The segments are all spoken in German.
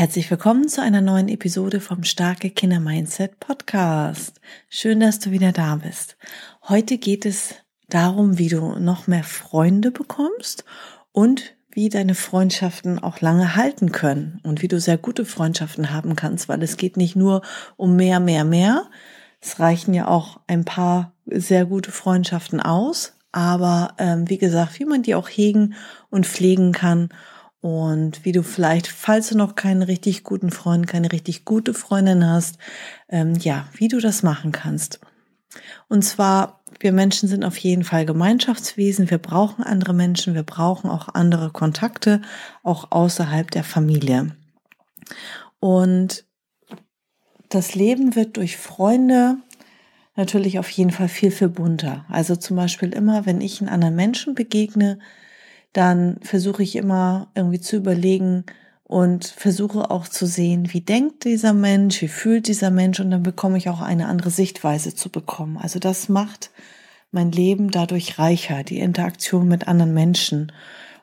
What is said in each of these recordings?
Herzlich willkommen zu einer neuen Episode vom Starke Kinder Mindset Podcast. Schön, dass du wieder da bist. Heute geht es darum, wie du noch mehr Freunde bekommst und wie deine Freundschaften auch lange halten können und wie du sehr gute Freundschaften haben kannst, weil es geht nicht nur um mehr, mehr, mehr. Es reichen ja auch ein paar sehr gute Freundschaften aus, aber ähm, wie gesagt, wie man die auch hegen und pflegen kann und wie du vielleicht, falls du noch keinen richtig guten Freund, keine richtig gute Freundin hast, ähm, ja, wie du das machen kannst. Und zwar, wir Menschen sind auf jeden Fall Gemeinschaftswesen, wir brauchen andere Menschen, wir brauchen auch andere Kontakte, auch außerhalb der Familie. Und das Leben wird durch Freunde natürlich auf jeden Fall viel, viel bunter. Also zum Beispiel immer, wenn ich einen anderen Menschen begegne, dann versuche ich immer irgendwie zu überlegen und versuche auch zu sehen, wie denkt dieser Mensch, wie fühlt dieser Mensch und dann bekomme ich auch eine andere Sichtweise zu bekommen. Also das macht mein Leben dadurch reicher, die Interaktion mit anderen Menschen.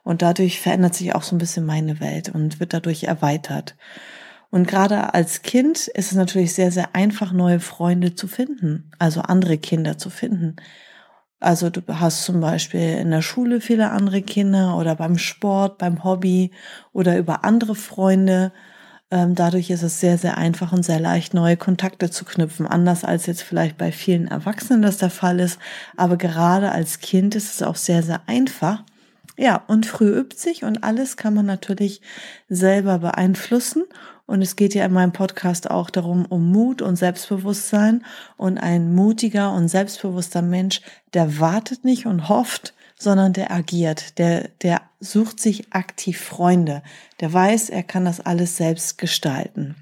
Und dadurch verändert sich auch so ein bisschen meine Welt und wird dadurch erweitert. Und gerade als Kind ist es natürlich sehr, sehr einfach, neue Freunde zu finden, also andere Kinder zu finden. Also du hast zum Beispiel in der Schule viele andere Kinder oder beim Sport, beim Hobby oder über andere Freunde. Ähm, dadurch ist es sehr, sehr einfach und sehr leicht, neue Kontakte zu knüpfen. Anders als jetzt vielleicht bei vielen Erwachsenen das der Fall ist. Aber gerade als Kind ist es auch sehr, sehr einfach. Ja, und früh übt sich und alles kann man natürlich selber beeinflussen. Und es geht ja in meinem Podcast auch darum, um Mut und Selbstbewusstsein. Und ein mutiger und selbstbewusster Mensch, der wartet nicht und hofft, sondern der agiert, der, der sucht sich aktiv Freunde, der weiß, er kann das alles selbst gestalten.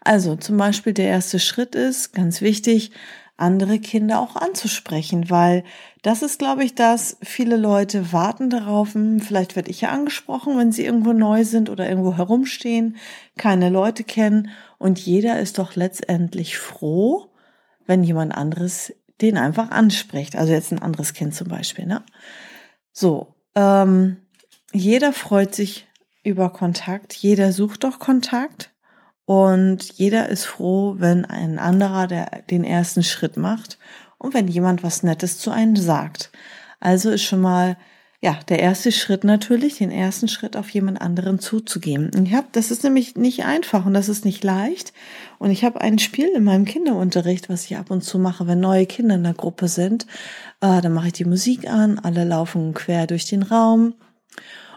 Also zum Beispiel der erste Schritt ist, ganz wichtig, andere Kinder auch anzusprechen, weil das ist, glaube ich, dass viele Leute warten darauf, hm, vielleicht werde ich ja angesprochen, wenn sie irgendwo neu sind oder irgendwo herumstehen, keine Leute kennen und jeder ist doch letztendlich froh, wenn jemand anderes den einfach anspricht. Also jetzt ein anderes Kind zum Beispiel. Ne? So, ähm, jeder freut sich über Kontakt, jeder sucht doch Kontakt. Und jeder ist froh, wenn ein anderer der, den ersten Schritt macht und wenn jemand was Nettes zu einem sagt. Also ist schon mal, ja, der erste Schritt natürlich, den ersten Schritt auf jemand anderen zuzugeben. Und ich habe, das ist nämlich nicht einfach und das ist nicht leicht. Und ich habe ein Spiel in meinem Kinderunterricht, was ich ab und zu mache, wenn neue Kinder in der Gruppe sind. Äh, dann mache ich die Musik an, alle laufen quer durch den Raum.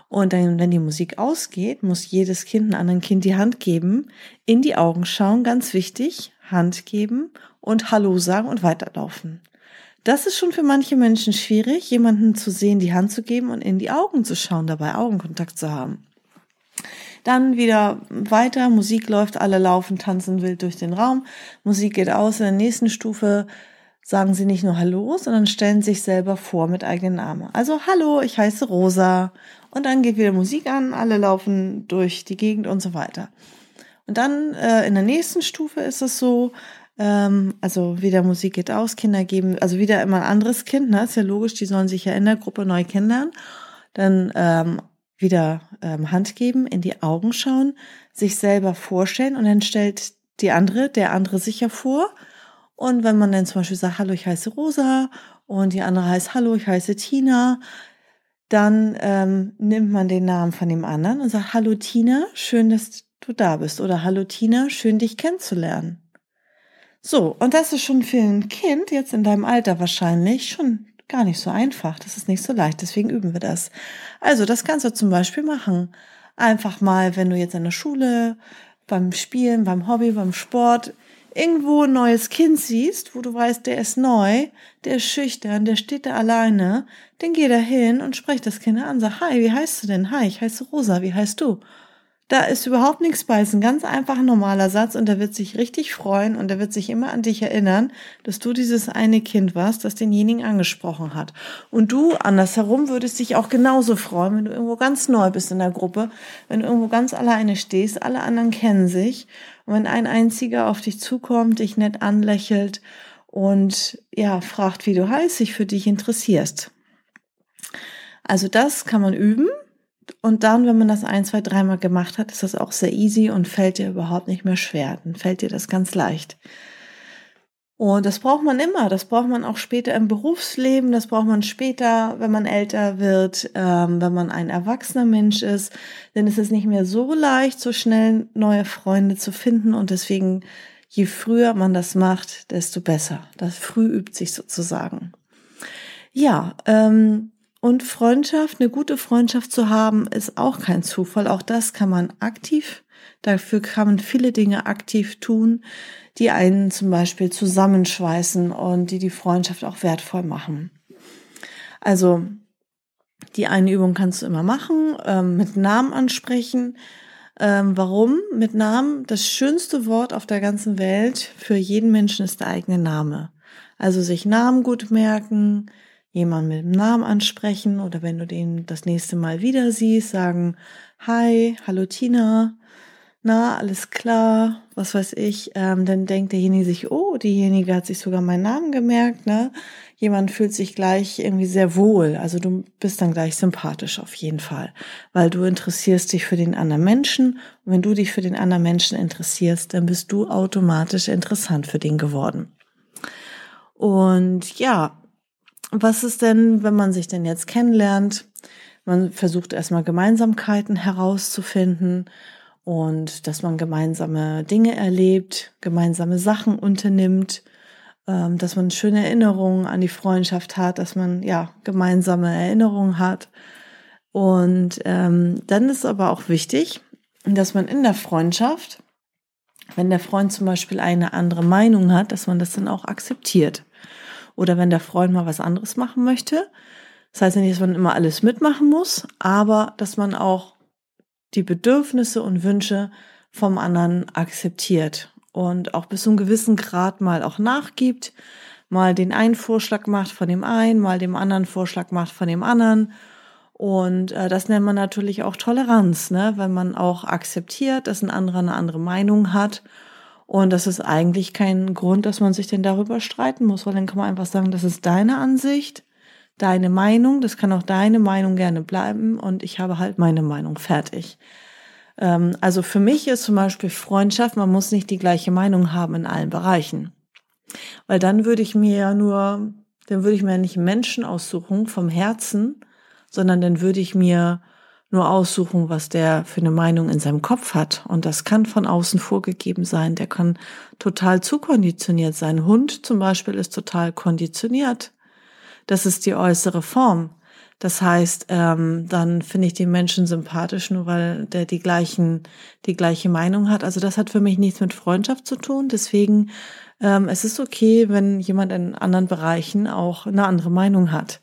Und dann, wenn die Musik ausgeht, muss jedes Kind einem anderen Kind die Hand geben, in die Augen schauen, ganz wichtig, Hand geben und Hallo sagen und weiterlaufen. Das ist schon für manche Menschen schwierig, jemanden zu sehen, die Hand zu geben und in die Augen zu schauen, dabei Augenkontakt zu haben. Dann wieder weiter, Musik läuft, alle laufen, tanzen wild durch den Raum, Musik geht aus, in der nächsten Stufe sagen sie nicht nur Hallo, sondern stellen sich selber vor mit eigenen Namen. Also Hallo, ich heiße Rosa. Und dann geht wieder Musik an, alle laufen durch die Gegend und so weiter. Und dann äh, in der nächsten Stufe ist es so, ähm, also wieder Musik geht aus, Kinder geben, also wieder immer ein anderes Kind, ne? Ist ja logisch, die sollen sich ja in der Gruppe neu kennenlernen. Dann ähm, wieder ähm, Hand geben, in die Augen schauen, sich selber vorstellen und dann stellt die andere, der andere sich ja vor und wenn man dann zum Beispiel sagt, hallo, ich heiße Rosa und die andere heißt, hallo, ich heiße Tina, dann ähm, nimmt man den Namen von dem anderen und sagt, hallo Tina, schön, dass du da bist. Oder hallo Tina, schön dich kennenzulernen. So, und das ist schon für ein Kind, jetzt in deinem Alter wahrscheinlich, schon gar nicht so einfach. Das ist nicht so leicht, deswegen üben wir das. Also, das kannst du zum Beispiel machen. Einfach mal, wenn du jetzt in der Schule, beim Spielen, beim Hobby, beim Sport irgendwo ein neues Kind siehst, wo du weißt, der ist neu, der ist schüchtern, der steht da alleine, dann geh da hin und sprech das Kind an, sag, hi, wie heißt du denn? Hi, ich heiße Rosa, wie heißt du? Da ist überhaupt nichts bei. Es ist ein ganz einfacher, normaler Satz und er wird sich richtig freuen und er wird sich immer an dich erinnern, dass du dieses eine Kind warst, das denjenigen angesprochen hat. Und du andersherum würdest dich auch genauso freuen, wenn du irgendwo ganz neu bist in der Gruppe, wenn du irgendwo ganz alleine stehst, alle anderen kennen sich und wenn ein einziger auf dich zukommt, dich nett anlächelt und ja, fragt, wie du heißt, sich für dich interessierst. Also das kann man üben und dann, wenn man das ein, zwei, dreimal gemacht hat, ist das auch sehr easy und fällt dir überhaupt nicht mehr schwer. Dann fällt dir das ganz leicht. Und das braucht man immer. Das braucht man auch später im Berufsleben. Das braucht man später, wenn man älter wird, ähm, wenn man ein erwachsener Mensch ist. Denn es ist nicht mehr so leicht, so schnell neue Freunde zu finden. Und deswegen, je früher man das macht, desto besser. Das früh übt sich sozusagen. Ja, ähm, und Freundschaft, eine gute Freundschaft zu haben, ist auch kein Zufall. Auch das kann man aktiv, dafür kann man viele Dinge aktiv tun, die einen zum Beispiel zusammenschweißen und die die Freundschaft auch wertvoll machen. Also die eine Übung kannst du immer machen, ähm, mit Namen ansprechen. Ähm, warum? Mit Namen, das schönste Wort auf der ganzen Welt für jeden Menschen ist der eigene Name. Also sich Namen gut merken, jemanden mit dem Namen ansprechen oder wenn du den das nächste Mal wieder siehst, sagen, hi, hallo Tina, na, alles klar, was weiß ich, ähm, dann denkt derjenige sich, oh, diejenige hat sich sogar meinen Namen gemerkt, ne? Jemand fühlt sich gleich irgendwie sehr wohl, also du bist dann gleich sympathisch auf jeden Fall, weil du interessierst dich für den anderen Menschen und wenn du dich für den anderen Menschen interessierst, dann bist du automatisch interessant für den geworden. Und ja, was ist denn, wenn man sich denn jetzt kennenlernt? Man versucht erstmal Gemeinsamkeiten herauszufinden und dass man gemeinsame Dinge erlebt, gemeinsame Sachen unternimmt, ähm, dass man schöne Erinnerungen an die Freundschaft hat, dass man ja gemeinsame Erinnerungen hat. Und ähm, dann ist aber auch wichtig, dass man in der Freundschaft, wenn der Freund zum Beispiel eine andere Meinung hat, dass man das dann auch akzeptiert. Oder wenn der Freund mal was anderes machen möchte. Das heißt ja nicht, dass man immer alles mitmachen muss, aber dass man auch die Bedürfnisse und Wünsche vom anderen akzeptiert und auch bis zu einem gewissen Grad mal auch nachgibt, mal den einen Vorschlag macht von dem einen, mal dem anderen Vorschlag macht von dem anderen. Und äh, das nennt man natürlich auch Toleranz, ne? wenn man auch akzeptiert, dass ein anderer eine andere Meinung hat und das ist eigentlich kein Grund, dass man sich denn darüber streiten muss, weil dann kann man einfach sagen, das ist deine Ansicht, deine Meinung, das kann auch deine Meinung gerne bleiben und ich habe halt meine Meinung fertig. Ähm, also für mich ist zum Beispiel Freundschaft, man muss nicht die gleiche Meinung haben in allen Bereichen. Weil dann würde ich mir ja nur, dann würde ich mir ja nicht Menschen aussuchen vom Herzen, sondern dann würde ich mir nur aussuchen, was der für eine Meinung in seinem Kopf hat. Und das kann von außen vorgegeben sein. Der kann total zukonditioniert sein. Hund zum Beispiel ist total konditioniert. Das ist die äußere Form. Das heißt, ähm, dann finde ich den Menschen sympathisch, nur weil der die gleichen, die gleiche Meinung hat. Also das hat für mich nichts mit Freundschaft zu tun. Deswegen ähm, es ist okay, wenn jemand in anderen Bereichen auch eine andere Meinung hat.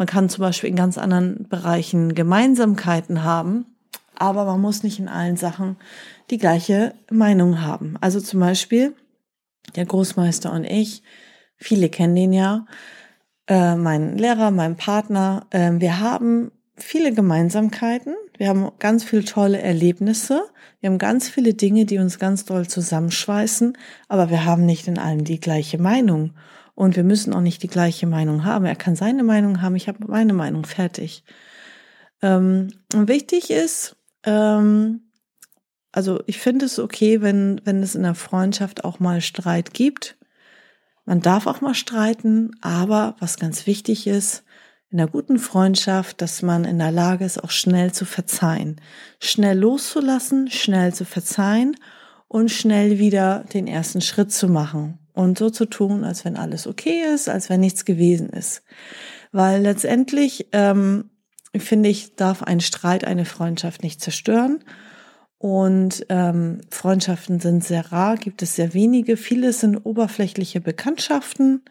Man kann zum Beispiel in ganz anderen Bereichen Gemeinsamkeiten haben, aber man muss nicht in allen Sachen die gleiche Meinung haben. Also zum Beispiel der Großmeister und ich, viele kennen den ja, äh, mein Lehrer, mein Partner, äh, wir haben viele Gemeinsamkeiten, wir haben ganz viele tolle Erlebnisse, wir haben ganz viele Dinge, die uns ganz doll zusammenschweißen, aber wir haben nicht in allem die gleiche Meinung. Und wir müssen auch nicht die gleiche Meinung haben. Er kann seine Meinung haben, ich habe meine Meinung fertig. Ähm, wichtig ist, ähm, also ich finde es okay, wenn, wenn es in der Freundschaft auch mal Streit gibt. Man darf auch mal streiten, aber was ganz wichtig ist, in einer guten Freundschaft, dass man in der Lage ist, auch schnell zu verzeihen. Schnell loszulassen, schnell zu verzeihen und schnell wieder den ersten Schritt zu machen und so zu tun, als wenn alles okay ist, als wenn nichts gewesen ist. Weil letztendlich, ähm, finde ich, darf ein Streit eine Freundschaft nicht zerstören. Und ähm, Freundschaften sind sehr rar, gibt es sehr wenige. Viele sind oberflächliche Bekanntschaften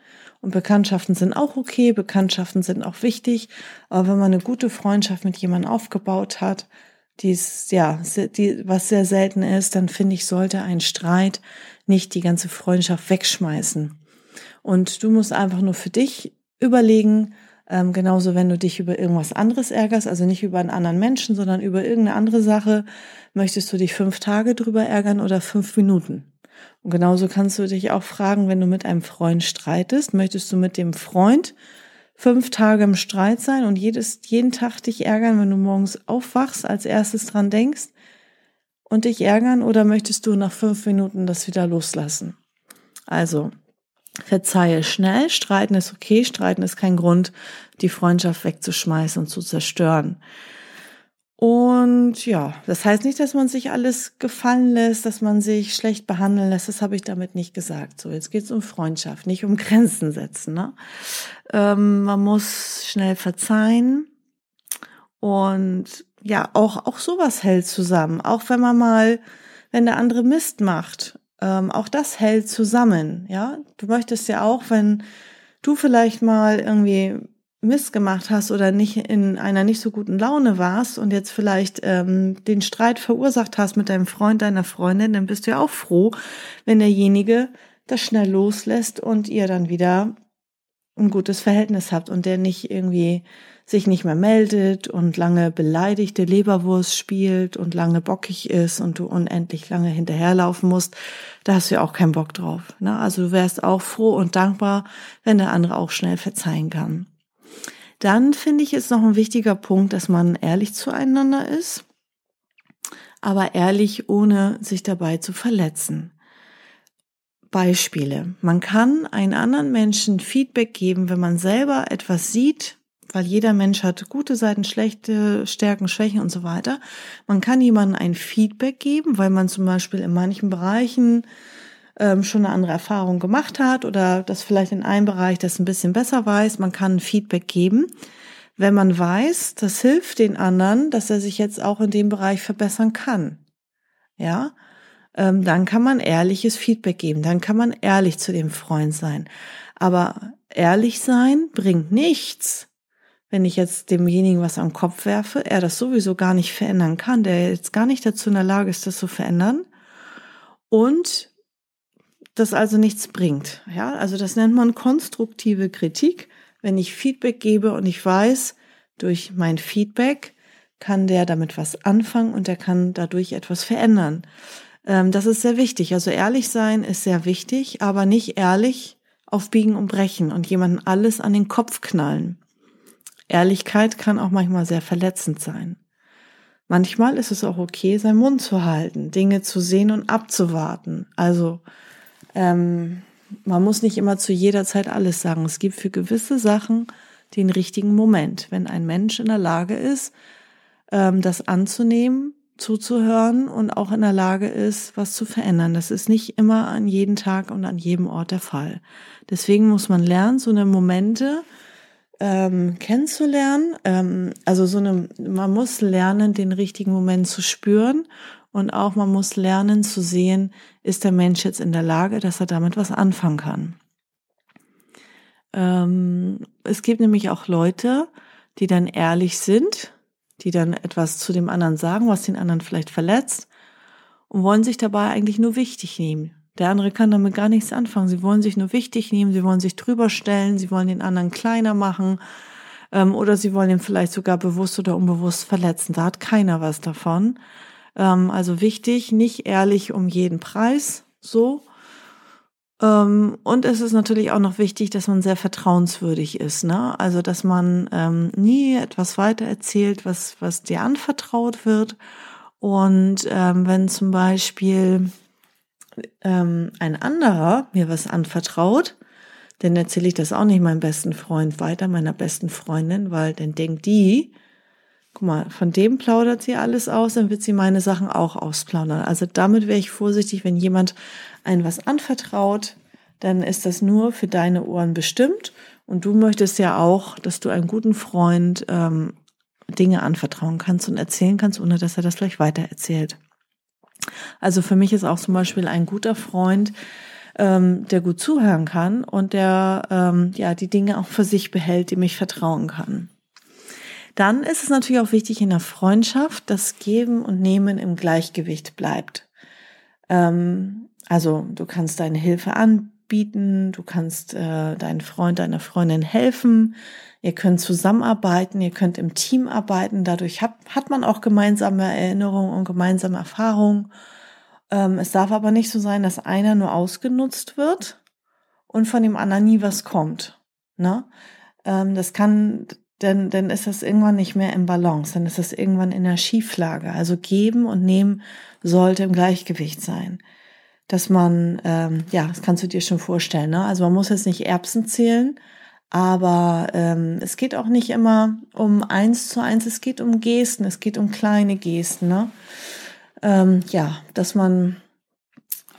und Bekanntschaften sind auch okay, Bekanntschaften sind auch wichtig. Aber wenn man eine gute Freundschaft mit jemandem aufgebaut hat, dies, ja, die, was sehr selten ist, dann finde ich, sollte ein Streit nicht die ganze Freundschaft wegschmeißen. Und du musst einfach nur für dich überlegen, ähm, genauso wenn du dich über irgendwas anderes ärgerst, also nicht über einen anderen Menschen, sondern über irgendeine andere Sache, möchtest du dich fünf Tage drüber ärgern oder fünf Minuten? Und genauso kannst du dich auch fragen, wenn du mit einem Freund streitest, möchtest du mit dem Freund fünf Tage im Streit sein und jedes, jeden Tag dich ärgern, wenn du morgens aufwachst, als erstes dran denkst und dich ärgern oder möchtest du nach fünf Minuten das wieder loslassen? Also, verzeihe schnell, streiten ist okay, streiten ist kein Grund, die Freundschaft wegzuschmeißen und zu zerstören. Und ja, das heißt nicht, dass man sich alles gefallen lässt, dass man sich schlecht behandeln lässt. Das habe ich damit nicht gesagt. So, jetzt geht es um Freundschaft, nicht um Grenzen setzen. Ne? Ähm, man muss schnell verzeihen und ja, auch auch sowas hält zusammen. Auch wenn man mal, wenn der andere Mist macht, ähm, auch das hält zusammen. Ja, du möchtest ja auch, wenn du vielleicht mal irgendwie Mist gemacht hast oder nicht in einer nicht so guten Laune warst und jetzt vielleicht ähm, den Streit verursacht hast mit deinem Freund, deiner Freundin, dann bist du ja auch froh, wenn derjenige das schnell loslässt und ihr dann wieder ein gutes Verhältnis habt und der nicht irgendwie sich nicht mehr meldet und lange beleidigte Leberwurst spielt und lange bockig ist und du unendlich lange hinterherlaufen musst, da hast du ja auch keinen Bock drauf. Ne? Also du wärst auch froh und dankbar, wenn der andere auch schnell verzeihen kann. Dann finde ich es noch ein wichtiger Punkt, dass man ehrlich zueinander ist, aber ehrlich ohne sich dabei zu verletzen. Beispiele. Man kann einen anderen Menschen Feedback geben, wenn man selber etwas sieht, weil jeder Mensch hat gute Seiten, schlechte Stärken, Schwächen und so weiter. Man kann jemandem ein Feedback geben, weil man zum Beispiel in manchen Bereichen ähm, schon eine andere Erfahrung gemacht hat oder das vielleicht in einem Bereich das ein bisschen besser weiß. Man kann Feedback geben, wenn man weiß, das hilft den anderen, dass er sich jetzt auch in dem Bereich verbessern kann. Ja, ähm, dann kann man ehrliches Feedback geben, dann kann man ehrlich zu dem Freund sein. Aber ehrlich sein bringt nichts, wenn ich jetzt demjenigen was am Kopf werfe, er das sowieso gar nicht verändern kann, der jetzt gar nicht dazu in der Lage ist, das zu verändern. Und das also nichts bringt. Ja, also das nennt man konstruktive Kritik. Wenn ich Feedback gebe und ich weiß, durch mein Feedback kann der damit was anfangen und er kann dadurch etwas verändern. Ähm, das ist sehr wichtig. Also ehrlich sein ist sehr wichtig, aber nicht ehrlich auf Biegen und Brechen und jemanden alles an den Kopf knallen. Ehrlichkeit kann auch manchmal sehr verletzend sein. Manchmal ist es auch okay, seinen Mund zu halten, Dinge zu sehen und abzuwarten. Also ähm, man muss nicht immer zu jeder Zeit alles sagen. Es gibt für gewisse Sachen den richtigen Moment. Wenn ein Mensch in der Lage ist, ähm, das anzunehmen, zuzuhören und auch in der Lage ist, was zu verändern. Das ist nicht immer an jedem Tag und an jedem Ort der Fall. Deswegen muss man lernen, so eine Momente ähm, kennenzulernen. Ähm, also so eine, man muss lernen, den richtigen Moment zu spüren und auch man muss lernen zu sehen, ist der Mensch jetzt in der Lage, dass er damit was anfangen kann. Ähm, es gibt nämlich auch Leute, die dann ehrlich sind, die dann etwas zu dem anderen sagen, was den anderen vielleicht verletzt und wollen sich dabei eigentlich nur wichtig nehmen. Der andere kann damit gar nichts anfangen. Sie wollen sich nur wichtig nehmen, sie wollen sich drüber stellen, sie wollen den anderen kleiner machen ähm, oder sie wollen ihn vielleicht sogar bewusst oder unbewusst verletzen. Da hat keiner was davon. Ähm, also wichtig, nicht ehrlich um jeden Preis, so. Ähm, und es ist natürlich auch noch wichtig, dass man sehr vertrauenswürdig ist, ne? Also, dass man ähm, nie etwas weiter erzählt, was, was dir anvertraut wird. Und ähm, wenn zum Beispiel ähm, ein anderer mir was anvertraut, dann erzähle ich das auch nicht meinem besten Freund weiter, meiner besten Freundin, weil dann denkt die, guck mal, von dem plaudert sie alles aus, dann wird sie meine Sachen auch ausplaudern. Also damit wäre ich vorsichtig, wenn jemand ein was anvertraut, dann ist das nur für deine Ohren bestimmt. Und du möchtest ja auch, dass du einem guten Freund ähm, Dinge anvertrauen kannst und erzählen kannst, ohne dass er das gleich weitererzählt. Also für mich ist auch zum Beispiel ein guter Freund, ähm, der gut zuhören kann und der ähm, ja die Dinge auch für sich behält, dem ich vertrauen kann. Dann ist es natürlich auch wichtig in der Freundschaft, dass Geben und Nehmen im Gleichgewicht bleibt. Ähm, also du kannst deine Hilfe anbieten, du kannst äh, deinen Freund, deiner Freundin helfen, ihr könnt zusammenarbeiten, ihr könnt im Team arbeiten, dadurch hat, hat man auch gemeinsame Erinnerungen und gemeinsame Erfahrungen. Ähm, es darf aber nicht so sein, dass einer nur ausgenutzt wird und von dem anderen nie was kommt. Ne? Ähm, das kann, denn, dann ist das irgendwann nicht mehr im Balance, dann ist das irgendwann in der Schieflage. Also geben und nehmen sollte im Gleichgewicht sein. Dass man, ähm, ja, das kannst du dir schon vorstellen, ne? Also man muss jetzt nicht Erbsen zählen, aber ähm, es geht auch nicht immer um eins zu eins, es geht um Gesten, es geht um kleine Gesten, ne? Ähm, ja, dass man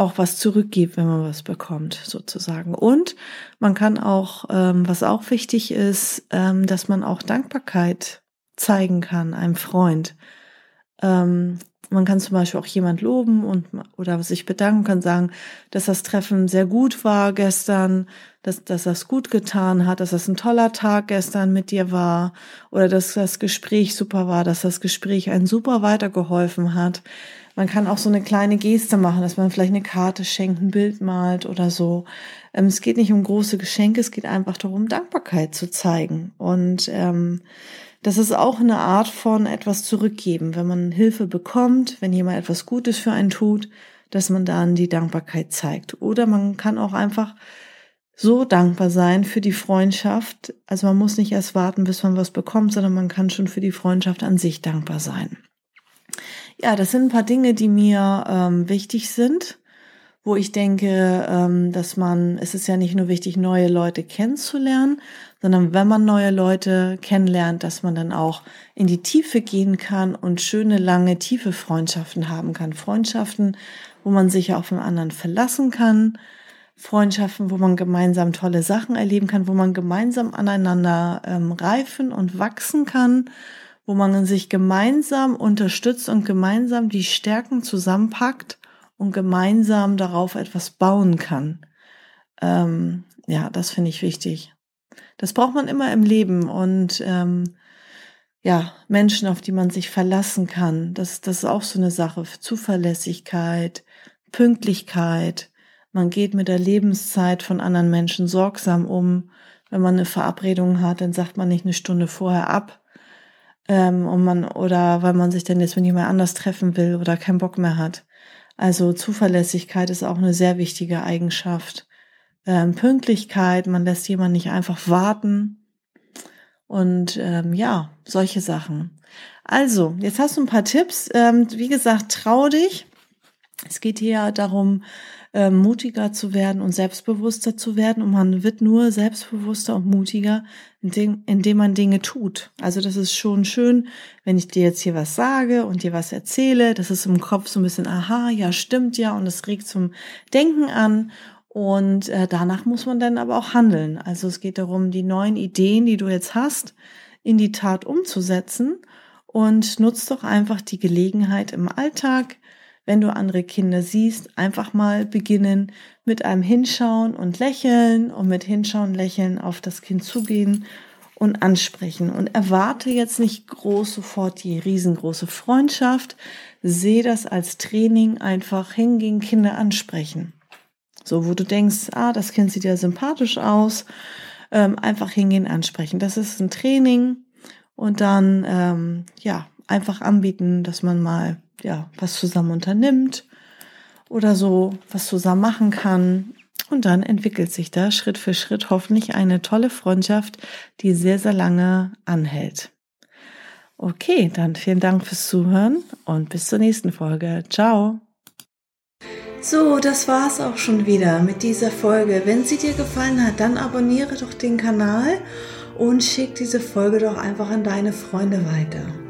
auch was zurückgibt, wenn man was bekommt, sozusagen. Und man kann auch, ähm, was auch wichtig ist, ähm, dass man auch Dankbarkeit zeigen kann, einem Freund. Ähm, man kann zum Beispiel auch jemand loben und oder sich bedanken kann, sagen, dass das Treffen sehr gut war gestern, dass, dass das gut getan hat, dass das ein toller Tag gestern mit dir war oder dass das Gespräch super war, dass das Gespräch einen super weitergeholfen hat. Man kann auch so eine kleine Geste machen, dass man vielleicht eine Karte schenkt, ein Bild malt oder so. Ähm, es geht nicht um große Geschenke, es geht einfach darum, Dankbarkeit zu zeigen. Und ähm, das ist auch eine Art von etwas zurückgeben, wenn man Hilfe bekommt, wenn jemand etwas Gutes für einen tut, dass man dann die Dankbarkeit zeigt. Oder man kann auch einfach so dankbar sein für die Freundschaft. Also man muss nicht erst warten, bis man was bekommt, sondern man kann schon für die Freundschaft an sich dankbar sein. Ja, das sind ein paar Dinge, die mir ähm, wichtig sind, wo ich denke, ähm, dass man, es ist ja nicht nur wichtig, neue Leute kennenzulernen, sondern wenn man neue Leute kennenlernt, dass man dann auch in die Tiefe gehen kann und schöne, lange, tiefe Freundschaften haben kann. Freundschaften, wo man sich auf den anderen verlassen kann. Freundschaften, wo man gemeinsam tolle Sachen erleben kann, wo man gemeinsam aneinander ähm, reifen und wachsen kann wo man sich gemeinsam unterstützt und gemeinsam die Stärken zusammenpackt und gemeinsam darauf etwas bauen kann. Ähm, ja, das finde ich wichtig. Das braucht man immer im Leben und ähm, ja, Menschen, auf die man sich verlassen kann. Das, das ist auch so eine Sache. Zuverlässigkeit, Pünktlichkeit. Man geht mit der Lebenszeit von anderen Menschen sorgsam um. Wenn man eine Verabredung hat, dann sagt man nicht eine Stunde vorher ab, ähm, und man oder weil man sich dann jetzt mit jemand anders treffen will oder keinen Bock mehr hat. Also Zuverlässigkeit ist auch eine sehr wichtige Eigenschaft. Ähm, Pünktlichkeit, man lässt jemanden nicht einfach warten und ähm, ja, solche Sachen. Also, jetzt hast du ein paar Tipps. Ähm, wie gesagt, trau dich. Es geht hier darum, äh, mutiger zu werden und selbstbewusster zu werden. Und man wird nur selbstbewusster und mutiger, indem, indem man Dinge tut. Also das ist schon schön, wenn ich dir jetzt hier was sage und dir was erzähle. Das ist im Kopf so ein bisschen, aha, ja, stimmt ja. Und es regt zum Denken an. Und äh, danach muss man dann aber auch handeln. Also es geht darum, die neuen Ideen, die du jetzt hast, in die Tat umzusetzen. Und nutzt doch einfach die Gelegenheit im Alltag, wenn du andere Kinder siehst, einfach mal beginnen mit einem Hinschauen und Lächeln und mit Hinschauen, Lächeln auf das Kind zugehen und ansprechen. Und erwarte jetzt nicht groß sofort die riesengroße Freundschaft. Sehe das als Training einfach hingehen, Kinder ansprechen. So, wo du denkst, ah, das Kind sieht ja sympathisch aus, ähm, einfach hingehen, ansprechen. Das ist ein Training und dann, ähm, ja, einfach anbieten, dass man mal ja, was zusammen unternimmt oder so, was zusammen machen kann. Und dann entwickelt sich da Schritt für Schritt hoffentlich eine tolle Freundschaft, die sehr, sehr lange anhält. Okay, dann vielen Dank fürs Zuhören und bis zur nächsten Folge. Ciao. So, das war's auch schon wieder mit dieser Folge. Wenn sie dir gefallen hat, dann abonniere doch den Kanal und schick diese Folge doch einfach an deine Freunde weiter.